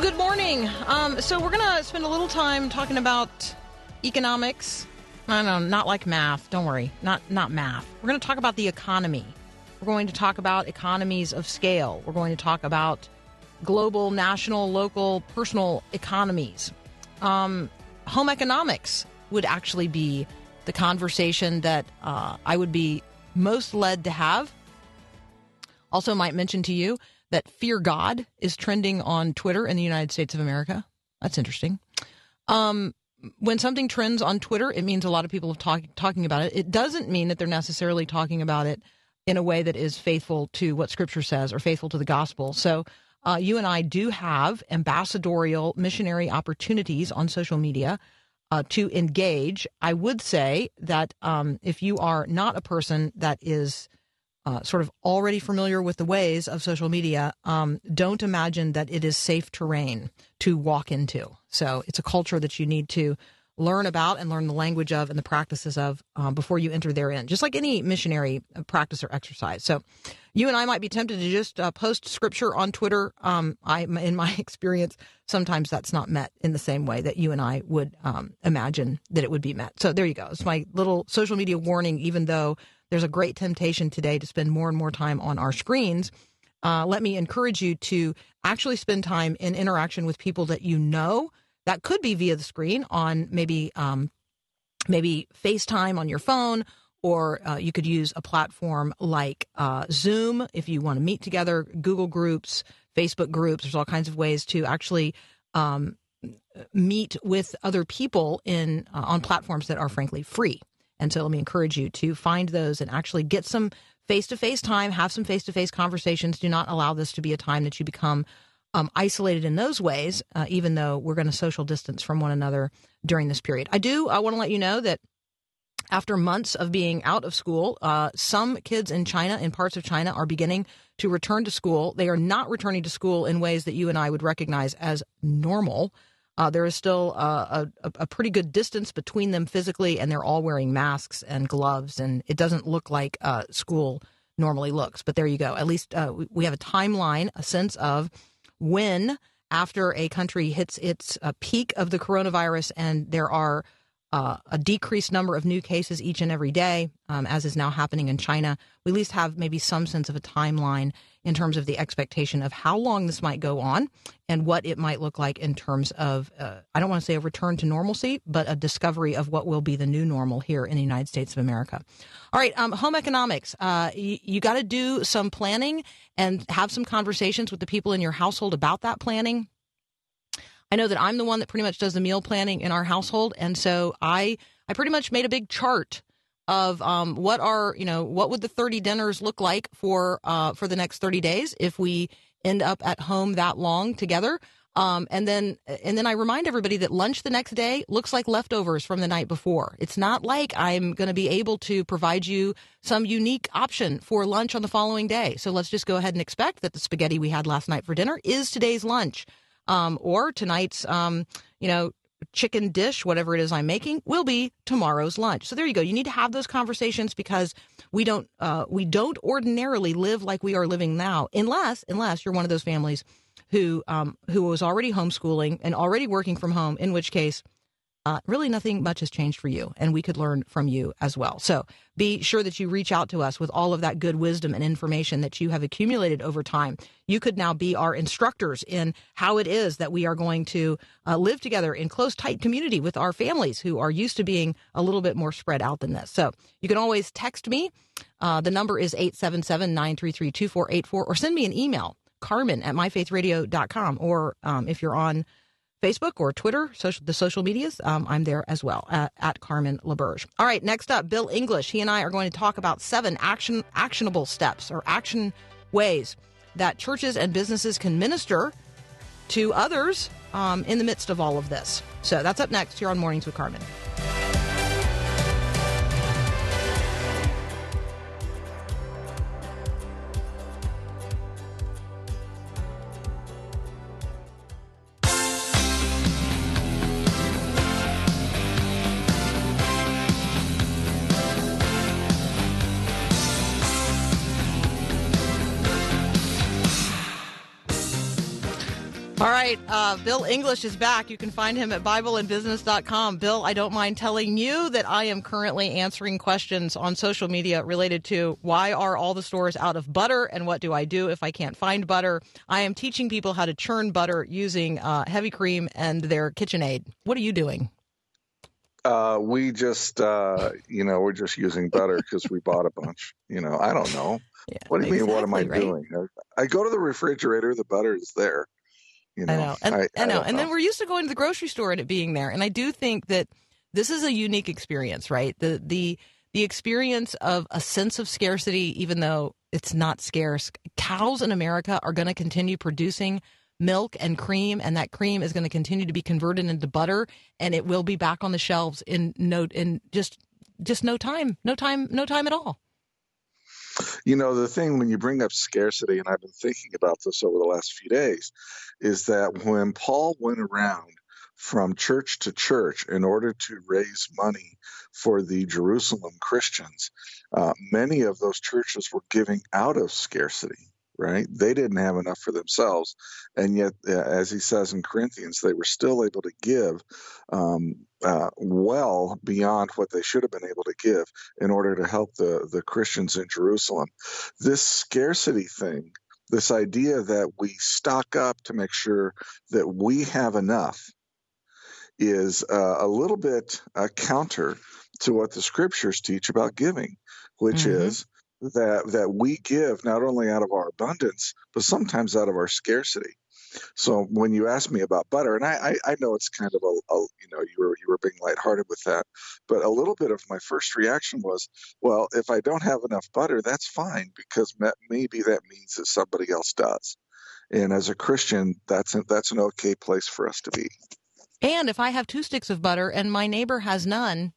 Well, good morning. Um, so we're going to spend a little time talking about economics. I know, not like math. Don't worry, not not math. We're going to talk about the economy. We're going to talk about economies of scale. We're going to talk about global, national, local, personal economies. Um, home economics would actually be the conversation that uh, I would be most led to have. Also, might mention to you that Fear God is trending on Twitter in the United States of America. That's interesting. Um, when something trends on Twitter, it means a lot of people are talk, talking about it. It doesn't mean that they're necessarily talking about it in a way that is faithful to what Scripture says or faithful to the gospel. So, uh, you and I do have ambassadorial missionary opportunities on social media uh, to engage. I would say that um, if you are not a person that is uh, sort of already familiar with the ways of social media, um, don't imagine that it is safe terrain to walk into. So it's a culture that you need to learn about and learn the language of and the practices of um, before you enter therein, just like any missionary uh, practice or exercise. So you and I might be tempted to just uh, post scripture on Twitter. Um, I, in my experience, sometimes that's not met in the same way that you and I would um, imagine that it would be met. So there you go. It's my little social media warning, even though there's a great temptation today to spend more and more time on our screens. Uh, let me encourage you to actually spend time in interaction with people that you know. That could be via the screen on maybe um, maybe FaceTime on your phone, or uh, you could use a platform like uh, Zoom if you want to meet together. Google Groups, Facebook groups. There's all kinds of ways to actually um, meet with other people in uh, on platforms that are frankly free. And so let me encourage you to find those and actually get some face to face time, have some face to face conversations. Do not allow this to be a time that you become um, isolated in those ways, uh, even though we're going to social distance from one another during this period. I do, I want to let you know that after months of being out of school, uh, some kids in China, in parts of China, are beginning to return to school. They are not returning to school in ways that you and I would recognize as normal. Uh, there is still uh, a, a, pretty good distance between them physically, and they're all wearing masks and gloves, and it doesn't look like uh, school normally looks. But there you go. At least uh, we, have a timeline, a sense of when, after a country hits its uh, peak of the coronavirus, and there are uh, a decreased number of new cases each and every day, um, as is now happening in China. We at least have maybe some sense of a timeline in terms of the expectation of how long this might go on and what it might look like in terms of, uh, I don't want to say a return to normalcy, but a discovery of what will be the new normal here in the United States of America. All right, um, home economics. Uh, you, you got to do some planning and have some conversations with the people in your household about that planning. I know that I'm the one that pretty much does the meal planning in our household, and so I I pretty much made a big chart of um, what are you know what would the 30 dinners look like for uh, for the next 30 days if we end up at home that long together. Um, and then and then I remind everybody that lunch the next day looks like leftovers from the night before. It's not like I'm going to be able to provide you some unique option for lunch on the following day. So let's just go ahead and expect that the spaghetti we had last night for dinner is today's lunch um, or tonight's, um, you know, chicken dish, whatever it is I'm making, will be tomorrow's lunch. So there you go. You need to have those conversations because we don't uh, we don't ordinarily live like we are living now, unless unless you're one of those families who um, who was already homeschooling and already working from home. In which case, uh, really nothing much has changed for you, and we could learn from you as well. So be sure that you reach out to us with all of that good wisdom and information that you have accumulated over time. You could now be our instructors in how it is that we are going to uh, live together in close, tight community with our families who are used to being a little bit more spread out than this. So you can always text me. Uh, the number is 877 933 2484, or send me an email, carmen at myfaithradio.com. Or um, if you're on Facebook or Twitter, social, the social medias. Um, I'm there as well at, at Carmen LaBerge. All right, next up, Bill English. He and I are going to talk about seven action actionable steps or action ways that churches and businesses can minister to others um, in the midst of all of this. So that's up next here on Mornings with Carmen. Bill English is back. You can find him at BibleandBusiness.com. Bill, I don't mind telling you that I am currently answering questions on social media related to why are all the stores out of butter and what do I do if I can't find butter. I am teaching people how to churn butter using uh, heavy cream and their KitchenAid. What are you doing? Uh, we just, uh, you know, we're just using butter because we bought a bunch. You know, I don't know. Yeah, What do you mean? What am I right? doing? I go to the refrigerator. The butter is there. You know, I know. And, I, I, know. don't And then we're used to going to the grocery store and it being there. And I do think that this is a unique experience, right? The the the experience of a sense of scarcity, even though it's not scarce. Cows in America are going to continue producing milk and cream, and that cream is going to continue to be converted into butter, and it will be back on the shelves in no in just just no time, no time, no time at all. You know, the thing when you bring up scarcity, and I've been thinking about this over the last few days, is that when Paul went around from church to church in order to raise money for the Jerusalem Christians, uh, many of those churches were giving out of scarcity. Right? They didn't have enough for themselves. And yet, uh, as he says in Corinthians, they were still able to give um, uh, well beyond what they should have been able to give in order to help the, the Christians in Jerusalem. This scarcity thing, this idea that we stock up to make sure that we have enough, is uh, a little bit uh, counter to what the scriptures teach about giving, which Mhm. is that that we give not only out of our abundance, but sometimes out of our scarcity. So when you ask me about butter, and I, I, I know it's kind of a, a you know you were you were being lighthearted with that, but a little bit of my first reaction was, well, if I don't have enough butter, that's fine because maybe that means that somebody else does, and as a Christian, that's a, that's an okay place for us to be. And if I have two sticks of butter and my neighbor has none,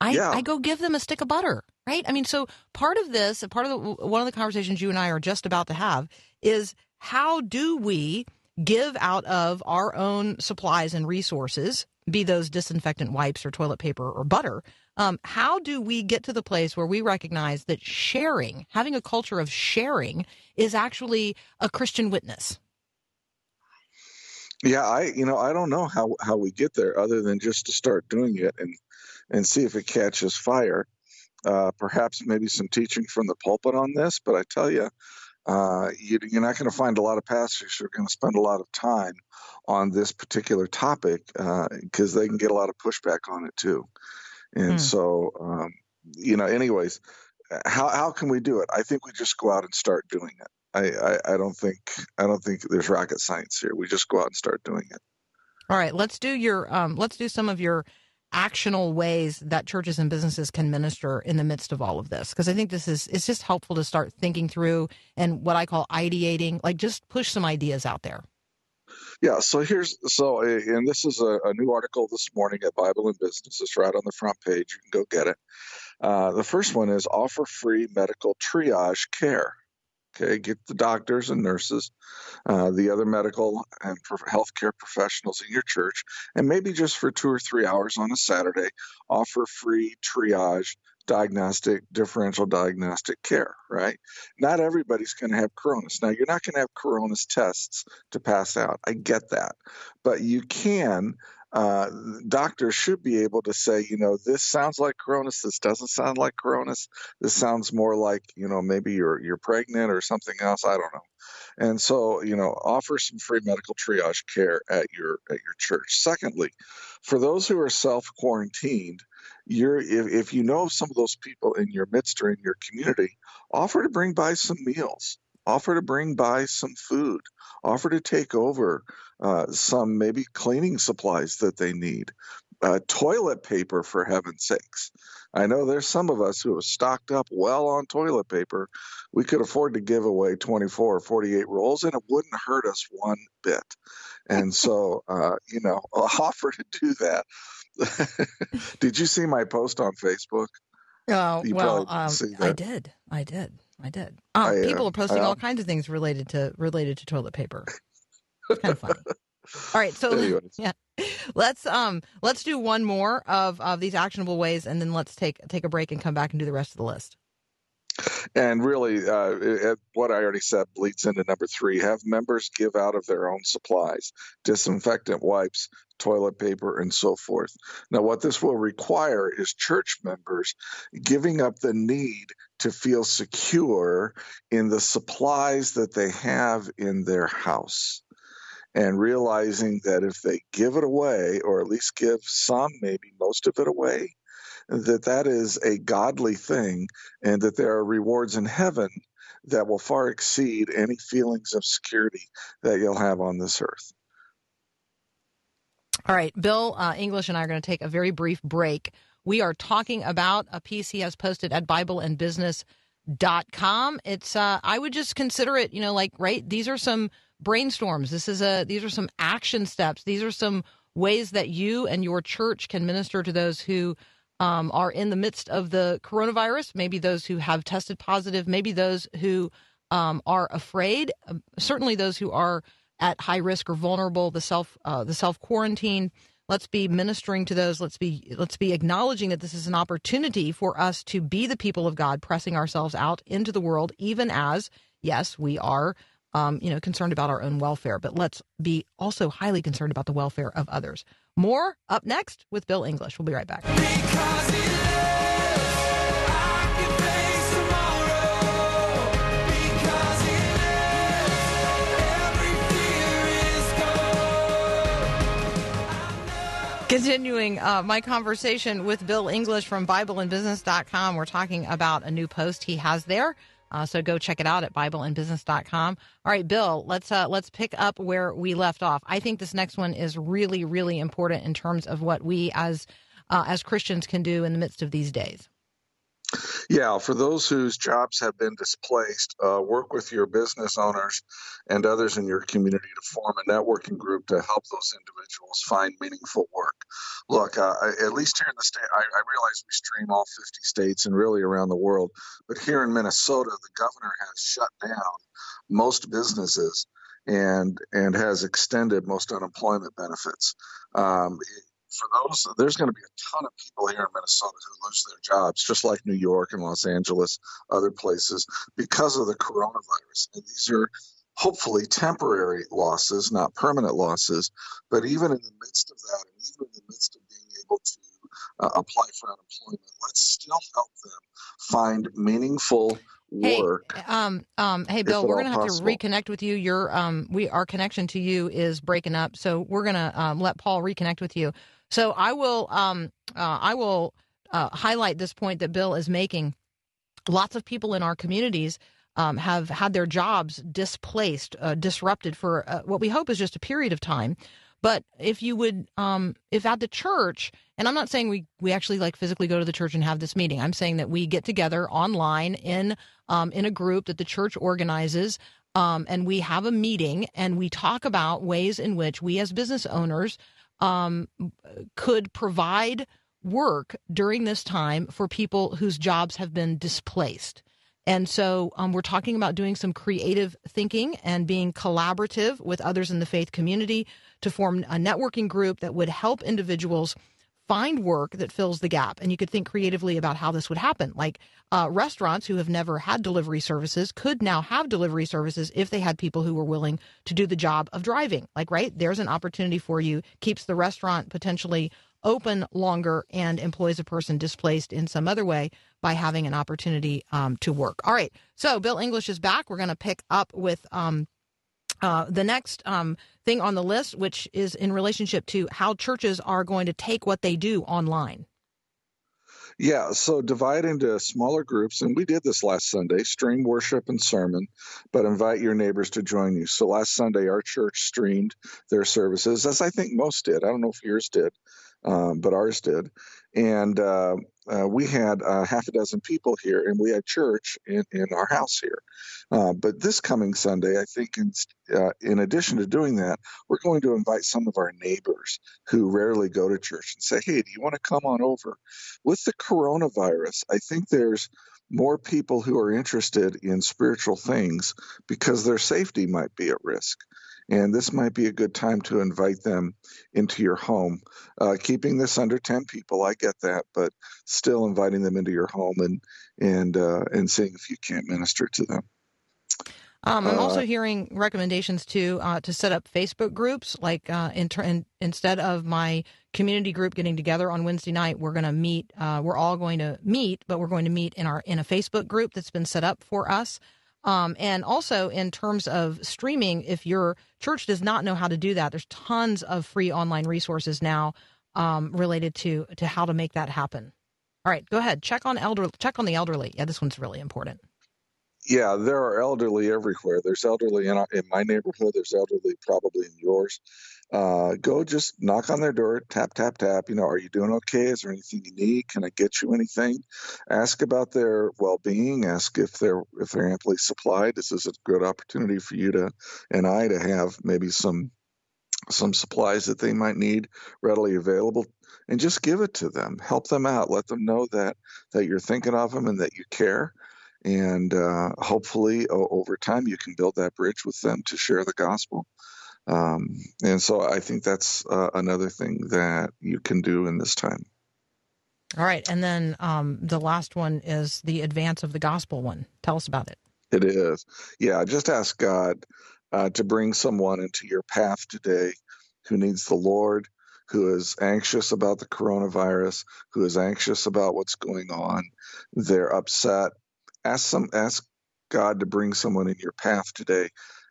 I, Yeah. I go give them a stick of butter, right? I mean, so part of this, part of the, one of the conversations you and I are just about to have is how do we give out of our own supplies and resources, be those disinfectant wipes or toilet paper or butter? Um, how do we get to the place where we recognize that sharing, having a culture of sharing, is actually a Christian witness? Yeah, I you know I don't know how how we get there other than just to start doing it and and see if it catches fire. Uh, perhaps maybe some teaching from the pulpit on this, but I tell you, uh, you, you're not going to find a lot of pastors who are going to spend a lot of time on this particular topic because they can get a lot of pushback on it too. And Hmm. so, um, you know, anyways, how how can we do it? I think we just go out and start doing it. I, I, I don't think I don't think there's rocket science here. We just go out and start doing it. All right, let's do your um, let's do some of your actional ways that churches and businesses can minister in the midst of all of this because I think this is it's just helpful to start thinking through and what I call ideating, like just push some ideas out there. Yeah, so here's so, uh, and this is a, a new article this morning at Bible and Business. It's right on the front page. You can go get it. Uh, the first one is offer free medical triage care. Okay, get the doctors and nurses, uh, the other medical and healthcare professionals in your church, and maybe just for two or three hours on a Saturday, offer free triage, diagnostic, differential diagnostic care. Right? Not everybody's going to have coronas. Now, you're not going to have coronas tests to pass out. I get that, but you can. Uh, doctors should be able to say, you know, this sounds like coronas. This doesn't sound like coronas. This sounds more like, you know, maybe you're you're pregnant or something else. I don't know. And so, you know, offer some free medical triage care at your at your church. Secondly, for those who are self quarantined, you're if, if you know some of those people in your midst or in your community, offer to bring by some meals offer to bring by some food, offer to take over uh, some maybe cleaning supplies that they need, uh, toilet paper for heaven's sakes. I know there's some of us who have stocked up well on toilet paper. We could afford to give away 24 or 48 rolls, and it wouldn't hurt us one bit. And so, uh, you know, offer to do that. Did you see my post on Facebook? Oh You well, um, I did, I did, I did. Um, I, uh, people are posting I- all kinds of things related to related to toilet paper. It's kind of funny. All right, so Anyways. yeah, let's um let's do one more of of these actionable ways, and then let's take take a break and come back and do the rest of the list. And really, uh, it, what I already said bleeds into number three. Have members give out of their own supplies, disinfectant wipes, toilet paper, and so forth. Now, what this will require is church members giving up the need to feel secure in the supplies that they have in their house. And realizing that if they give it away, or at least give some, maybe most of it away, that that is a godly thing and that there are rewards in heaven that will far exceed any feelings of security that you'll have on this earth. All right, Bill uh, English and I are going to take a very brief break. We are talking about a piece he has posted at BibleandBusiness.com. It's uh, I would just consider it, you know, like right. These are some brainstorms. This is a these are some action steps. These are some ways that you and your church can minister to those who um, are in the midst of the coronavirus. Maybe those who have tested positive. Maybe those who um, are afraid. Um, certainly, those who are at high risk or vulnerable. The self uh, the self quarantine. Let's be ministering to those. Let's be let's be acknowledging that this is an opportunity for us to be the people of God, pressing ourselves out into the world, even as yes, we are. Um, you know, concerned about our own welfare, but let's be also highly concerned about the welfare of others. More up next with Bill English. We'll be right back. Continuing uh, my conversation with Bill English from BibleandBusiness.com, we're talking about a new post he has there. Uh, so go check it out at BibleandBusiness.com. All right, Bill, let's uh, let's pick up where we left off. I think this next one is really, really important in terms of what we as uh, as Christians can do in the midst of these days. Yeah, for those whose jobs have been displaced, uh, work with your business owners and others in your community to form a networking group to help those individuals find meaningful work. Look, uh, I- at least here in the state, I, I realize we stream all 50 states and really around the world, but here in Minnesota, the governor has shut down most businesses and and has extended most unemployment benefits. Um, for those, there's going to be a ton of people here in Minnesota who lose their jobs, just like New York and Los Angeles, other places, because of the coronavirus. And these are hopefully temporary losses, not permanent losses. But even in the midst of that, and even in the midst of being able to uh, apply for unemployment, let's still help them find meaningful Hey, work. um, um, hey, Bill, we're gonna have possible. to reconnect with you. Your, um, we, our connection to you is breaking up, so we're gonna um, let Paul reconnect with you. So I will, um, uh, I will uh, highlight this point that Bill is making. Lots of people in our communities um, have had their jobs displaced, uh, disrupted for uh, what we hope is just a period of time. But if you would, um, if at the church, and I'm not saying we we actually like physically go to the church and have this meeting. I'm saying that we get together online in um, in a group that the church organizes, um, and we have a meeting and we talk about ways in which we as business owners um, could provide work during this time for people whose jobs have been displaced. And so um, we're talking about doing some creative thinking and being collaborative with others in the faith community to form a networking group that would help individuals find work that fills the gap. And you could think creatively about how this would happen. Like uh, restaurants who have never had delivery services could now have delivery services if they had people who were willing to do the job of driving. Like, right, there's an opportunity for you, keeps the restaurant potentially open longer and employs a person displaced in some other way by having an opportunity um, to work. All right. So Bill English is back. We're going to pick up with um, uh, the next um, thing on the list, which is in relationship to how churches are going to take what they do online. Yeah, so divide into smaller groups, and we did this last Sunday stream worship and sermon, but invite your neighbors to join you. So last Sunday, our church streamed their services, as I think most did. I don't know if yours did, um, but ours did. And uh, uh, we had uh, half a dozen people here, and we had church in, in our house here. Uh, but this coming Sunday, I think, in, uh, in addition to doing that, we're going to invite some of our neighbors who rarely go to church and say, hey, do you want to come on over? With the coronavirus, I think there's more people who are interested in spiritual things because their safety might be at risk. And this might be a good time to invite them into your home. Uh, keeping this under 10 people, I get that, but still inviting them into your home and and uh, and seeing if you can't minister to them. Um, I'm Uh, also hearing recommendations to uh, to set up Facebook groups. Like uh, in, ter- in, instead of my community group getting together on Wednesday night, we're going to meet. Uh, we're all going to meet, but we're going to meet in our in a Facebook group that's been set up for us. Um, and also in terms of streaming, if your church does not know how to do that, there's tons of free online resources now um, related to to how to make that happen. All right, go ahead. Check on elder. Check on the elderly. Yeah, this one's really important. Yeah, there are elderly everywhere. There's elderly in, in my neighborhood. There's elderly probably in yours. Uh, go just knock on their door, tap, tap, tap. You know, are you doing okay? Is there anything you need? Can I get you anything? Ask about their well-being. Ask if they're if they're amply supplied. This is a good opportunity for you to and I to have maybe some some supplies that they might need readily available and just give it to them help them out let them know that that you're thinking of them and that you care and uh, hopefully o- over time you can build that bridge with them to share the gospel um, and so i think that's uh, another thing that you can do in this time All right, and then um, the last one is the advance of the gospel one. Tell us about it. It is. Yeah, just ask God uh, to bring someone into your path today who needs the Lord, who is anxious about the coronavirus, who is anxious about what's going on. They're upset. Ask some ask God to bring someone in your path today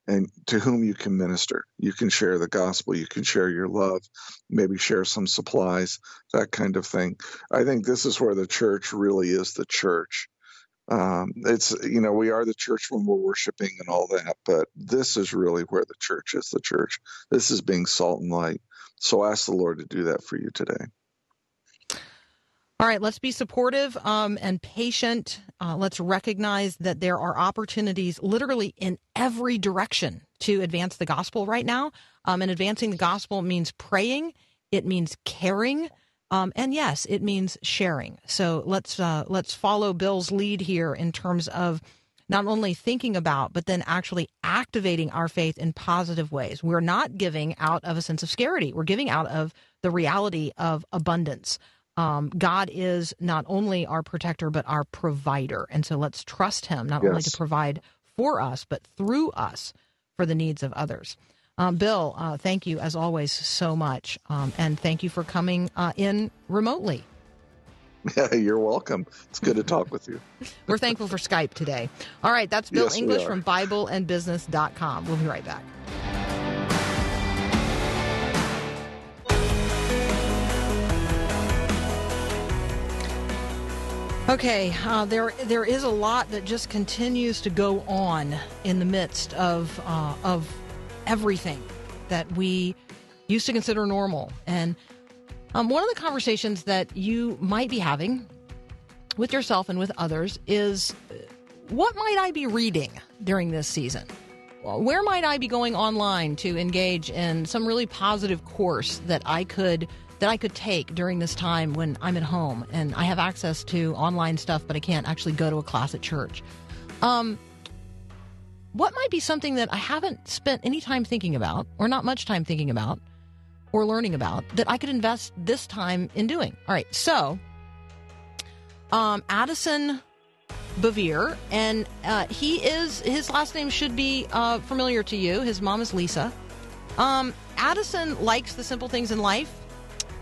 and to whom you can minister. You can share the gospel, you can share your love, maybe share some supplies, that kind of thing. I think this is where the church really is the church. Um, it's you know we are the church when we're worshiping and all that but this is really where the church is the church. This is being salt and light. So ask the lord to do that for you today All right, let's be supportive um, and patient. Uh, let's recognize that there are opportunities literally in every direction to advance the gospel right now. Um, and advancing the gospel means praying, it means caring, um, and yes, it means sharing. So let's uh, let's follow Bill's lead here in terms of not only thinking about, but then actually activating our faith in positive ways. We're not giving out of a sense of scarcity. We're giving out of the reality of abundance. Um, God is not only our protector, but our provider. And so let's trust Him not only to provide for us, but through us for the needs of others. Um, Bill, uh, thank you as always so much. Um, and thank you for coming uh, in remotely. yeah you're welcome it's good to talk with you We're thankful for Skype today. All right, that's Bill Yes, English from BibleandBusiness.com. We'll be right back. Okay, uh, there there is a lot that just continues to go on in the midst of uh, of everything that we used to consider normal, and um, one of the conversations that you might be having with yourself and with others is uh, what might I be reading during this season? Where might I be going online to engage in some really positive course that I could that I could take during this time when I'm at home and I have access to online stuff, but I can't actually go to a class at church? Um, what might be something that I haven't spent any time thinking about, or not much time thinking about, or learning about that I could invest this time in doing? All right, so um, Addison Bevere, and uh, he is his last name should be uh, familiar to you. His mom is Lisa. Um, Addison likes the simple things in life,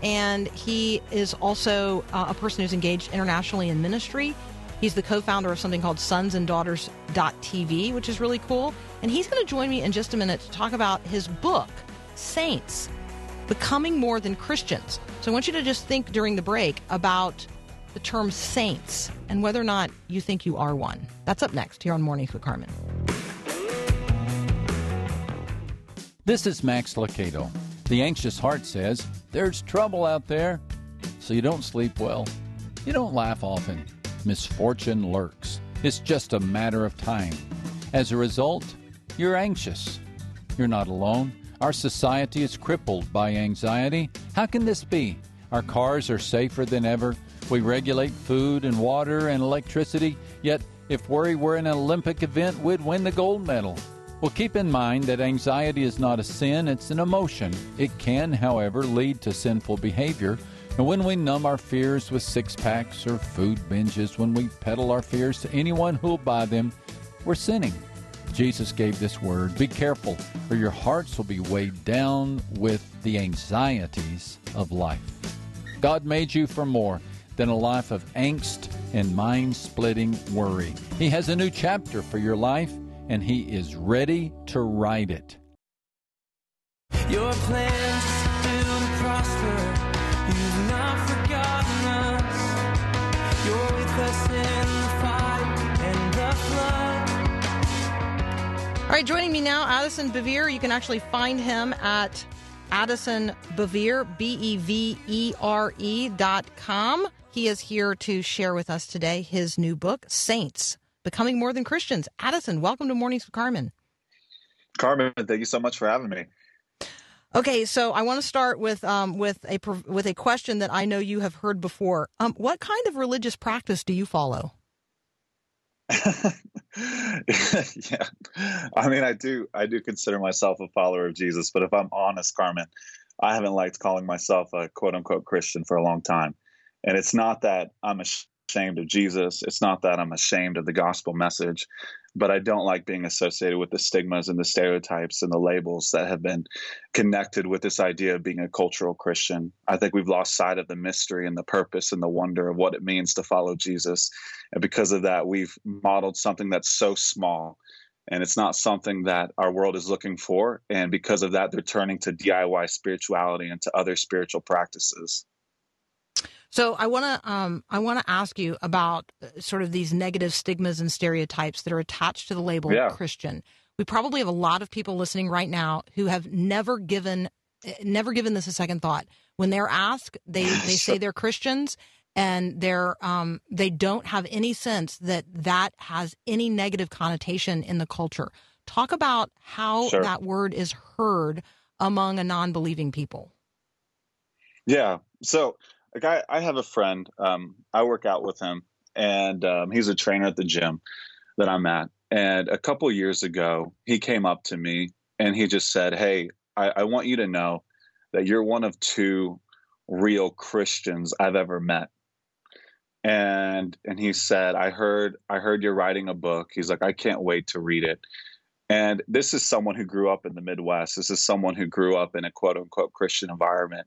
and he is also uh, a person who's engaged internationally in ministry. He's the co-founder of something called Sons and Daughters.tv, which is really cool. And he's going to join me in just a minute to talk about his book, Saints, Becoming More Than Christians. So I want you to just think during the break about the term saints and whether or not you think you are one. That's up next here on Mornings with Carmen. This is Max Lucado. The anxious heart says, There's trouble out there. So you don't sleep well. You don't laugh often. Misfortune lurks. It's just a matter of time. As a result, you're anxious. You're not alone. Our society is crippled by anxiety. How can this be? Our cars are safer than ever. We regulate food and water and electricity. Yet, if worry were an Olympic event, we'd win the gold medal. Well, keep in mind that anxiety is not a sin, it's an emotion. It can, however, lead to sinful behavior. And when we numb our fears with six packs or food binges, when we peddle our fears to anyone who'll buy them, we're sinning. Jesus gave this word Be careful, or your hearts will be weighed down with the anxieties of life. God made you for more than a life of angst and mind splitting worry. He has a new chapter for your life, and He is ready to write it. Your plans to build and prosper. You've not forgotten us. You're with us in the fight and the flood. All right, joining me now, Addison Bevere. You can actually find him at Addison Bevere, B E V E R E dot com. He is here to share with us today his new book, Saints Becoming More Than Christians. Addison, welcome to Mornings with Carmen. Carmen, thank you so much for having me. Okay, so I want to start with um, with a with a question that I know you have heard before. Um, what kind of religious practice do you follow? yeah, I mean, I do, I do consider myself a follower of Jesus, but if I'm honest, Carmen, I haven't liked calling myself a quote unquote Christian for a long time. And it's not that I'm ashamed of Jesus. It's not that I'm ashamed of the gospel message, but I don't like being associated with the stigmas and the stereotypes and the labels that have been connected with this idea of being a cultural Christian. I think we've lost sight of the mystery and the purpose and the wonder of what it means to follow Jesus. And because of that, we've modeled something that's so small and it's not something that our world is looking for. And because of that, they're turning to DIY spirituality and to other spiritual practices. So I want to um, I want to ask you about uh, sort of these negative stigmas and stereotypes that are attached to the label Yeah. Christian. We probably have a lot of people listening right now who have never given uh, never given this a second thought. When they're asked, they they say they're Christians and they're um, they don't have any sense that that has any negative connotation in the culture. Talk about how Sure. that word is heard among a non-believing people. Yeah. So, like, I, I have a friend. Um, I work out with him, and um, he's a trainer at the gym that I'm at. And a couple years ago, he came up to me and he just said, "Hey, I, I want you to know that you're one of two real Christians I've ever met." And and he said, "I heard I heard you're writing a book." He's like, "I can't wait to read it." And this is someone who grew up in the Midwest. This is someone who grew up in a quote unquote Christian environment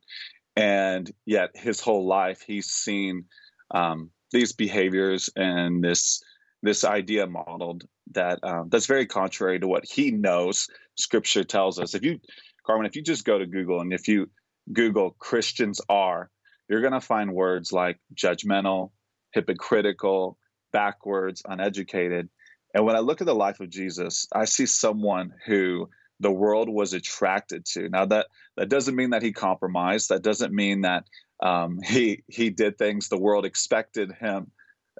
and yet his whole life he's seen um, these behaviors and this this idea modeled that um, that's very contrary to what he knows scripture tells us. If you carmen if you just go to google and if you google christians are you're going to find words like judgmental hypocritical backwards uneducated. And when i look at the life of jesus i see someone who the world was attracted to now that that doesn't mean that he compromised. That doesn't mean that um, he he did things the world expected him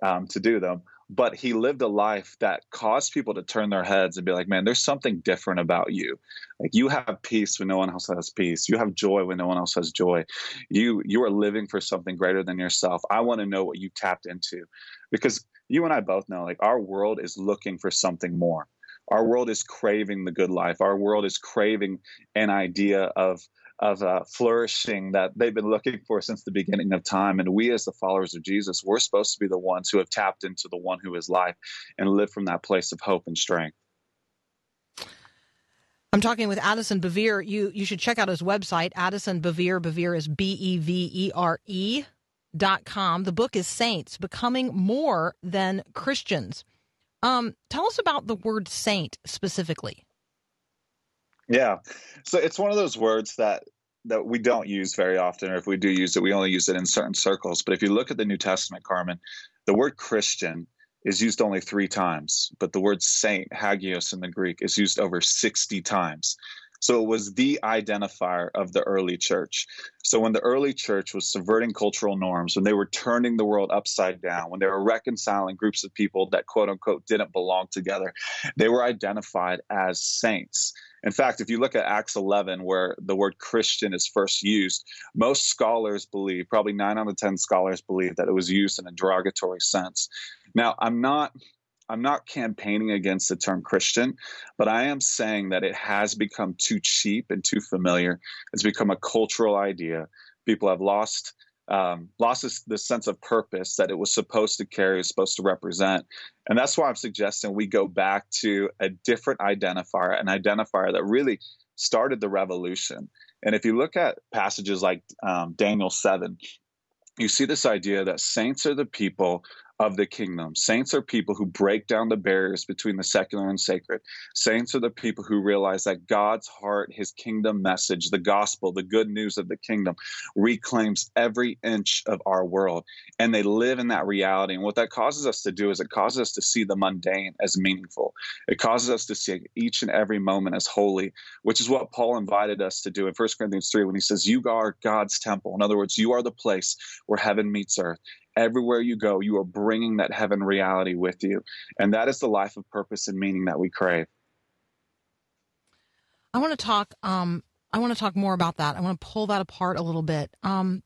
um, to do them. But he lived a life that caused people to turn their heads and be like, "Man, there's something different about you. Like you have peace when no one else has peace. You have joy when no one else has joy. You you are living for something greater than yourself. I want to know what you tapped into, because you and I both know like our world is looking for something more our world is craving the good life. Our world is craving an idea of of uh, flourishing that they've been looking for since the beginning of time. And we, as the followers of Jesus, we're supposed to be the ones who have tapped into the one who is life and live from that place of hope and strength. I'm talking with Addison Bevere. You you should check out his website, Addison Bevere. Bevere is B E V E R E dot com. The book is Saints, Becoming More Than Christians. Um, tell us about the word saint specifically. Yeah. So it's one of those words that that we don't use very often, or if we do use it, we only use it in certain circles. But if you look at the New Testament, Carmen, the word Christian is used only three times, but the word saint, hagios in the Greek, is used over 60 times. So it was the identifier of the early church. So when the early church was subverting cultural norms, when they were turning the world upside down, when they were reconciling groups of people that quote unquote didn't belong together, they were identified as saints. In fact, if you look at Acts 11, where the word Christian is first used, most scholars believe, probably nine out of 10 scholars believe, that it was used in a derogatory sense. Now, I'm not. I'm not campaigning against the term Christian, but I am saying that it has become too cheap and too familiar. It's become a cultural idea. People have lost um, lost this, sense of purpose that it was supposed to carry, was supposed to represent. And that's why I'm suggesting we go back to a different identifier, an identifier that really started the revolution. And if you look at passages like um, Daniel 7, you see this idea that saints are the people of the kingdom. Saints are people who break down the barriers between the secular and sacred. Saints are the people who realize that God's heart, his kingdom message, the gospel, the good news of the kingdom reclaims every inch of our world. And they live in that reality. And what that causes us to do is it causes us to see the mundane as meaningful. It causes us to see each and every moment as holy, which is what Paul invited us to do in 1 Corinthians 3 when he says, You are God's temple. In other words, you are the place where heaven meets earth everywhere you go, you are bringing that heaven reality with you. And that is the life of purpose and meaning that we crave. I want to talk. Um, I want to talk more about that. I want to pull that apart a little bit. Um,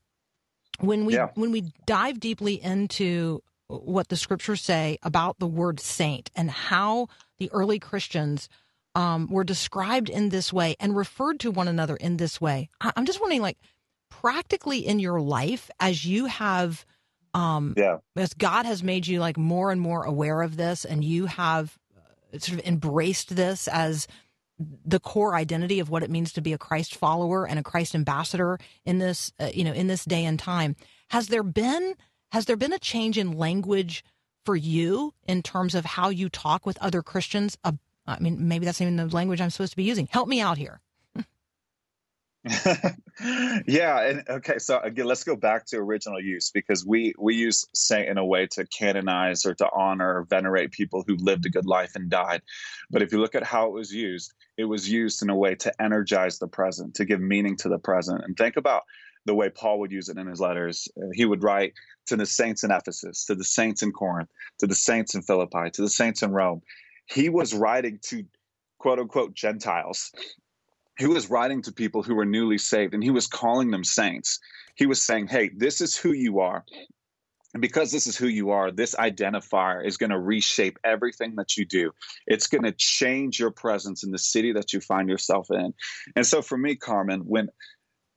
when we Yeah. when we dive deeply into what the scriptures say about the word saint and how the early Christians um, were described in this way and referred to one another in this way, I'm just wondering, like, practically in your life, as you have um, Yeah. as God has made you like more and more aware of this, and you have uh, sort of embraced this as the core identity of what it means to be a Christ follower and a Christ ambassador in this, uh, you know, in this day and time. Has there been has there been a change in language for you in terms of how you talk with other Christians? Uh, I mean, maybe that's even the language I'm supposed to be using. Help me out here. yeah and okay so again let's go back to original use because we we use saint in a way to canonize or to honor or venerate people who lived a good life and died. But if you look at how it was used it was used in a way to energize the present to give meaning to the present. And think about the way paul would use it in his letters. Uh, he would write to the saints in ephesus to the saints in corinth to the saints in philippi to the saints in rome. He was writing to quote unquote gentiles he was writing to people who were newly saved and he was calling them saints. He was saying, Hey, this is who you are. And because this is who you are, this identifier is going to reshape everything that you do. It's going to change your presence in the city that you find yourself in. And so for me, Carmen, when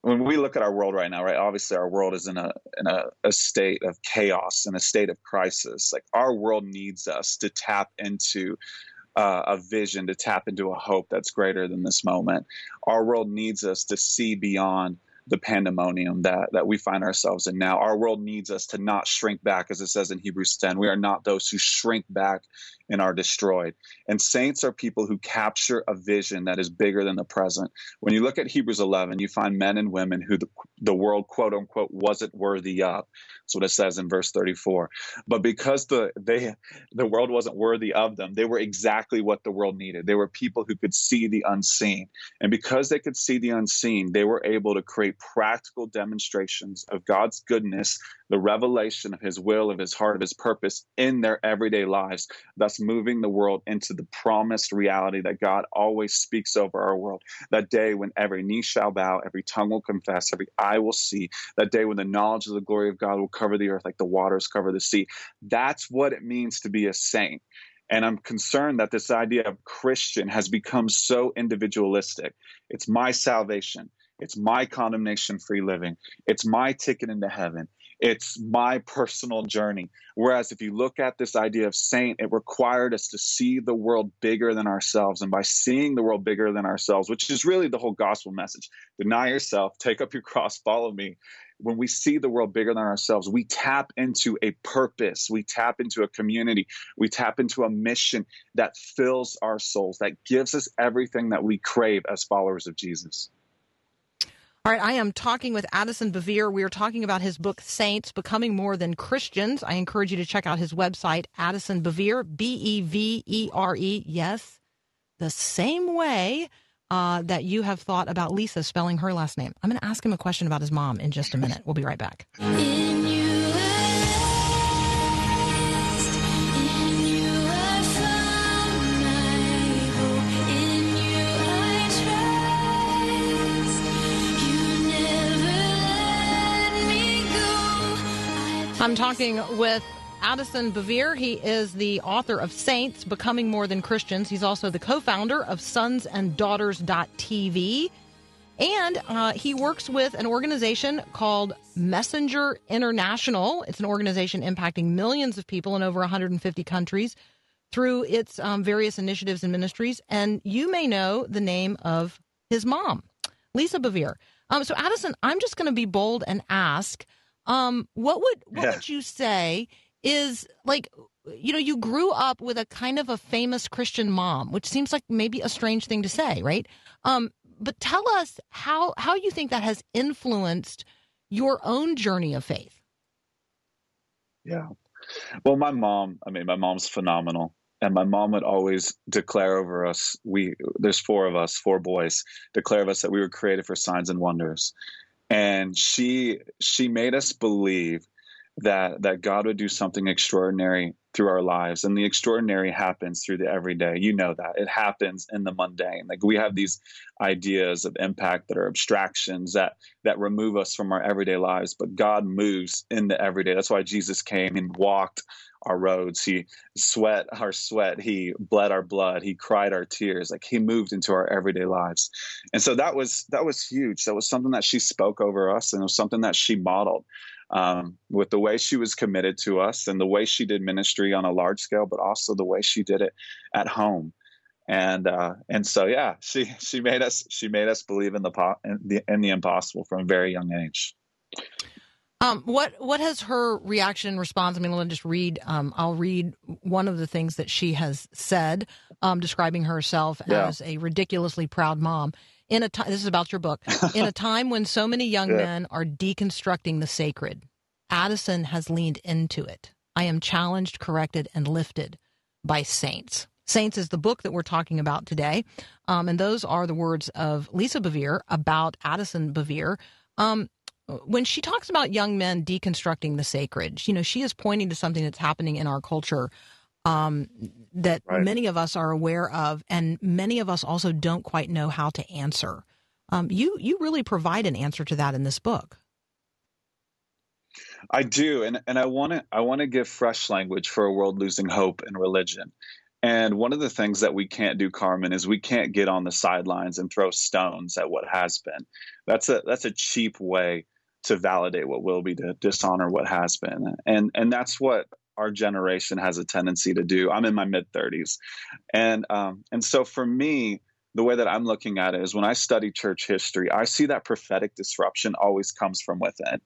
when we look at our world right now, right, obviously our world is in a in a, a state of chaos, in a state of crisis. Like our world needs us to tap into uh, a vision to tap into a hope that's greater than this moment. Our world needs us to see beyond the pandemonium that, that we find ourselves in now. Our world needs us to not shrink back, as it says in Hebrews 10. We are not those who shrink back and are destroyed. And saints are people who capture a vision that is bigger than the present. When you look at Hebrews 11, you find men and women who the, the world, quote unquote, wasn't worthy of. That's what it says in verse 34. But because the they the world wasn't worthy of them, they were exactly what the world needed. They were people who could see the unseen. And because they could see the unseen, they were able to create practical demonstrations of God's goodness, the revelation of his will, of his heart, of his purpose in their everyday lives, thus moving the world into the promised reality that God always speaks over our world. That day when every knee shall bow, every tongue will confess, every eye will see, that day when the knowledge of the glory of God will cover the earth like the waters cover the sea. That's what it means to be a saint. And I'm concerned that this idea of Christian has become so individualistic. It's my salvation. It's my condemnation free living. It's my ticket into heaven. It's my personal journey. Whereas if you look at this idea of saint, it required us to see the world bigger than ourselves. And by seeing the world bigger than ourselves, which is really the whole gospel message deny yourself, take up your cross, follow me. When we see the world bigger than ourselves, we tap into a purpose, we tap into a community, we tap into a mission that fills our souls, that gives us everything that we crave as followers of Jesus. All right, I am talking with Addison Bevere. We are talking about his book, Saints Becoming More Than Christians. I encourage you to check out his website, Addison Bevere, B E V E R E. Yes, the same way uh, that you have thought about Lisa spelling her last name. I'm going to ask him a question about his mom in just a minute. We'll be right back. I'm talking with Addison Bevere. He is the author of Saints Becoming More Than Christians. He's also the co founder of Sons and Daughters.tv. And uh, he works with an organization called Messenger International. It's an organization impacting millions of people in over 150 countries through its um, various initiatives and ministries. And you may know the name of his mom, Lisa Bevere. Um, so, Addison, I'm just going to be bold and ask, um, what would what Yeah. would you say is like? You know, you grew up with a kind of a famous Christian mom, which seems like maybe a strange thing to say, right? Um, but tell us how how you think that has influenced your own journey of faith. Yeah. Well, my mom, I mean, my mom's phenomenal. And my mom would always declare over us, we there's four of us, four boys, declare of us that we were created for signs and wonders. And she she made us believe that that God would do something extraordinary through our lives. And the extraordinary happens through the everyday. You know that. It happens in the mundane. Like we have these ideas of impact that are abstractions that that remove us from our everyday lives, but God moves in the everyday. That's why Jesus came and walked our roads. He sweat our sweat. He bled our blood. He cried our tears. Like he moved into our everyday lives. And so that was that was huge. That was something that she spoke over us and it was something that she modeled um, with the way she was committed to us and the way she did ministry on a large scale, but also the way she did it at home. And uh, and so yeah, she she made us she made us believe in the in the in the impossible from a very young age. Um, what what has her reaction and response? I mean, let me just read. Um, I'll read one of the things that she has said, um, describing herself Yeah. as a ridiculously proud mom. In a time, this is about your book. In a time when so many young Yeah. men are deconstructing the sacred, Addison has leaned into it. I am challenged, corrected, and lifted by saints. Saints is the book that we're talking about today, um, and those are the words of Lisa Bevere about Addison Bevere. Um, when she talks about young men deconstructing the sacred, you know, she is pointing to something that's happening in our culture um, that Right. many of us are aware of, and many of us also don't quite know how to answer. Um, you you really provide an answer to that in this book. I do, and and I want to I want to give fresh language for a world losing hope in religion. And one of the things that we can't do, Carmen, is we can't get on the sidelines and throw stones at what has been. That's a that's a cheap way to validate what will be to dishonor what has been. And and that's what our generation has a tendency to do. I'm in my mid 30s, and um, and so for me, the way that I'm looking at it is when I study church history, I see that prophetic disruption always comes from within.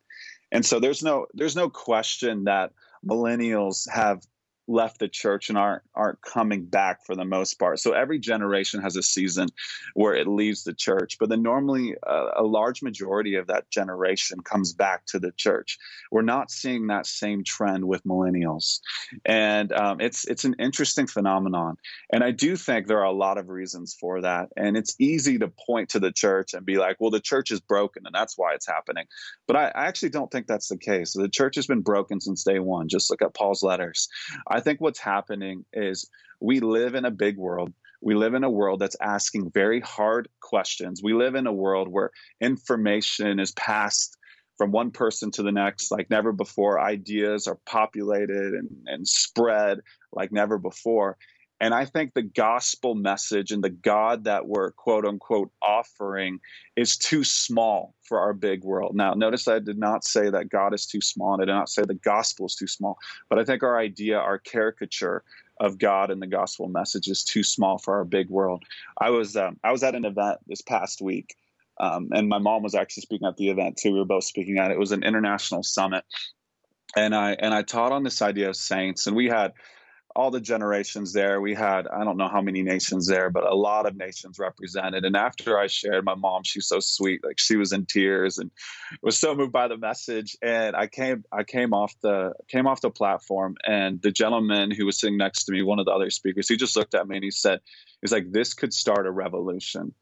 And so there's no there's no question that millennials have left the church and aren't aren't coming back for the most part. So every generation has a season where it leaves the church, but then normally uh, a large majority of that generation comes back to the church. We're not seeing that same trend with millennials, and um, it's it's an interesting phenomenon. And I do think there are a lot of reasons for that. And it's easy to point to the church and be like, well, the church is broken and that's why it's happening. But I, I actually don't think that's the case. The church has been broken since day one. Just look at Paul's letters. I think what's happening is we live in a big world. We live in a world that's asking very hard questions. We live in a world where information is passed from one person to the next like never before. Ideas are populated and, and spread like never before. And I think the gospel message and the God that we're quote unquote offering is too small for our big world. Now, notice I did not say that God is too small, and I did not say the gospel is too small, but I think our idea, our caricature of God and the gospel message is too small for our big world. I was um, I was at an event this past week, um, and my mom was actually speaking at the event too. We were both speaking at it. It was an international summit, and I and I taught on this idea of saints, and we had all the generations there. We had, I don't know how many nations there, but a lot of nations represented. And after I shared, my mom, she's so sweet. Like she was in tears and was so moved by the message. And I came, I came off the, came off the platform and the gentleman who was sitting next to me, one of the other speakers, he just looked at me and he said, he's like, this could start a revolution.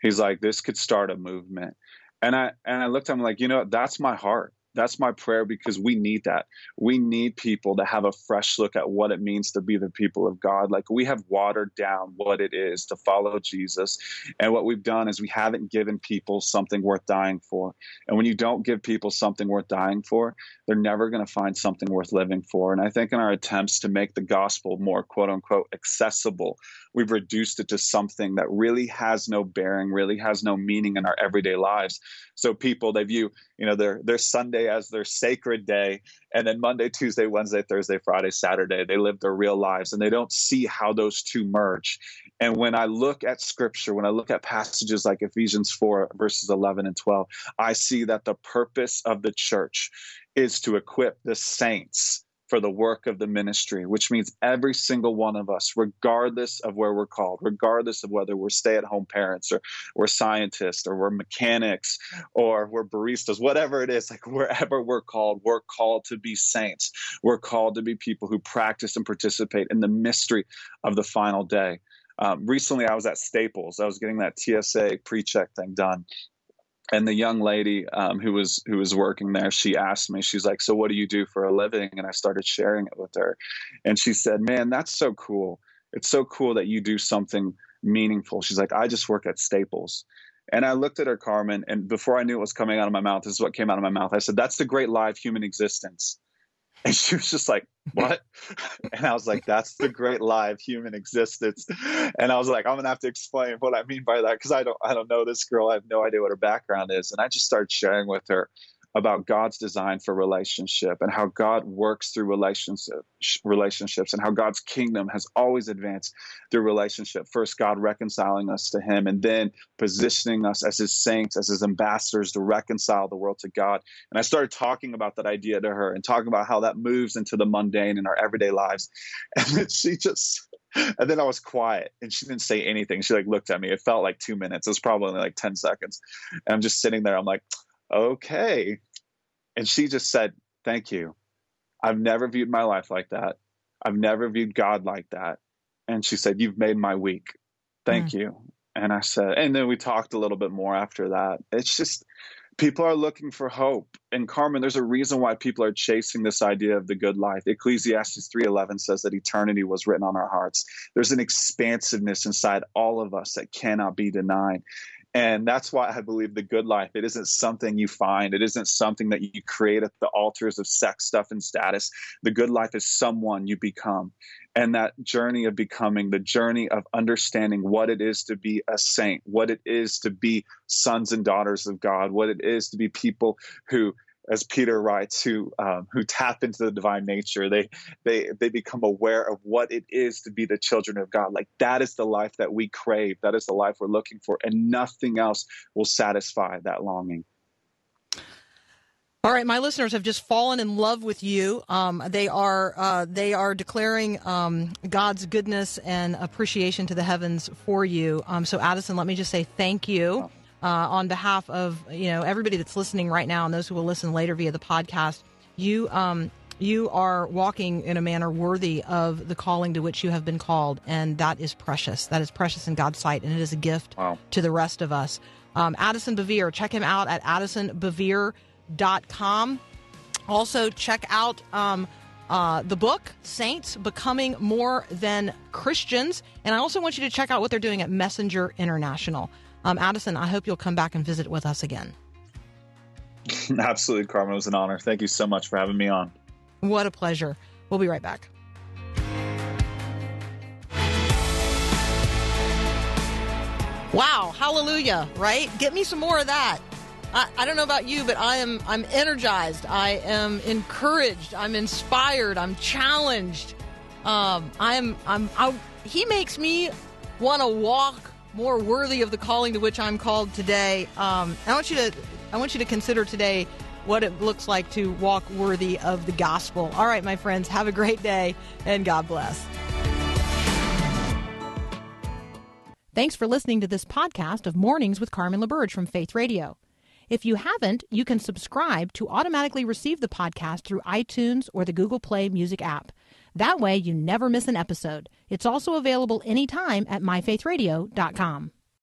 He's like, this could start a movement. And I, and I looked at him like, you know, that's my heart that's my prayer because we need that. We need people to have a fresh look at what it means to be the people of God. Like we have watered down what it is to follow Jesus. And what we've done is we haven't given people something worth dying for. And when you don't give people something worth dying for, they're never going to find something worth living for. And I think in our attempts to make the gospel more quote unquote accessible, we've reduced it to something that really has no bearing, really has no meaning in our everyday lives. So people, they view, you know, their their Sunday as their sacred day, and then Monday, Tuesday, Wednesday, Thursday, Friday, Saturday, they live their real lives, and they don't see how those two merge. And when I look at Scripture, when I look at passages like Ephesians four verses eleven and twelve, I see that the purpose of the church is to equip the saints for the work of the ministry, which means every single one of us, regardless of where we're called, regardless of whether we're stay at home parents or we're scientists or we're mechanics or we're baristas, whatever it is, like wherever we're called, we're called to be saints. We're called to be people who practice and participate in the mystery of the final day. Um, recently, I was at Staples. I was getting that TSA pre-check thing done, and the young lady um, who was who was working there she asked me she's like so what do you do for a living? And i started sharing it with her. And she said man that's so cool. It's so cool that you do something meaningful. She's like i just work at staples. And i looked at her carmen and before i knew it was coming out of my mouth this is what came out of my mouth. I said that's the great live human existence and she was just like, What? And I was like, That's the great live human existence. And I was like, I'm gonna have to explain what I mean by that because I don't I don't know this girl. I have no idea what her background is. And I just started sharing with her about God's design for relationship and how God works through relationship, relationships and how God's kingdom has always advanced through relationship. First, God reconciling us to Him, and then positioning us as His saints, as His ambassadors to reconcile the world to God. And I started talking about that idea to her and talking about how that moves into the mundane in our everyday lives. And then she just and then I was quiet and she didn't say anything. She like looked at me. It felt like two minutes. It was probably like 10 seconds. And I'm just sitting there. I'm like, okay. And she just said, thank you. I've never viewed my life like that. I've never viewed God like that. And she said, you've made my week. Thank hmm. you. And I said, and then we talked a little bit more after that. It's just, people are looking for hope and carmen there's a reason why people are chasing this idea of the good life ecclesiastes 3.11 says that eternity was written on our hearts there's an expansiveness inside all of us that cannot be denied and that's why I believe the good life, it isn't something you find. It isn't something that you create at the altars of sex stuff and status. The good life is someone you become. And that journey of becoming, the journey of understanding what it is to be a saint, what it is to be sons and daughters of God, what it is to be people who as Peter writes, who um, who tap into the divine nature. They they they become aware of what it is to be the children of God. Like that is the life that we crave. That is the life we're looking for, and nothing else will satisfy that longing. All right, my listeners have just fallen in love with you. Um, they are uh, they are declaring um, God's goodness and appreciation to the heavens for you. Um, so, Addison, let me just say thank you uh, on behalf of you know everybody that's listening right now and those who will listen later via the podcast. You um, you are walking in a manner worthy of the calling to which you have been called, and that is precious. That is precious in God's sight, and it is a gift Wow. to the rest of us. Um, Addison Bevere, check him out at addisonbevere.com. Also, check out um, uh, the book, Saints Becoming More Than Christians. And I also want you to check out what they're doing at Messenger International. Um, Addison, I hope you'll come back and visit with us again. Absolutely, Carmen. It was an honor. Thank you so much for having me on. What a pleasure. We'll be right back. Wow, hallelujah, right? Get me some more of that. I, I don't know about you, but I am I'm energized. I am encouraged. I'm inspired. I'm challenged. Um, I'm I'm I, he makes me want to walk more worthy of the calling to which I'm called today. Um, I want you to I want you to consider today what it looks like to walk worthy of the gospel. All right, my friends, have a great day and God bless. Thanks for listening to this podcast of Mornings with Carmen LaBerge from Faith Radio. If you haven't, you can subscribe to automatically receive the podcast through iTunes or the Google Play Music app. That way, you never miss an episode. It's also available anytime at myfaithradio.com.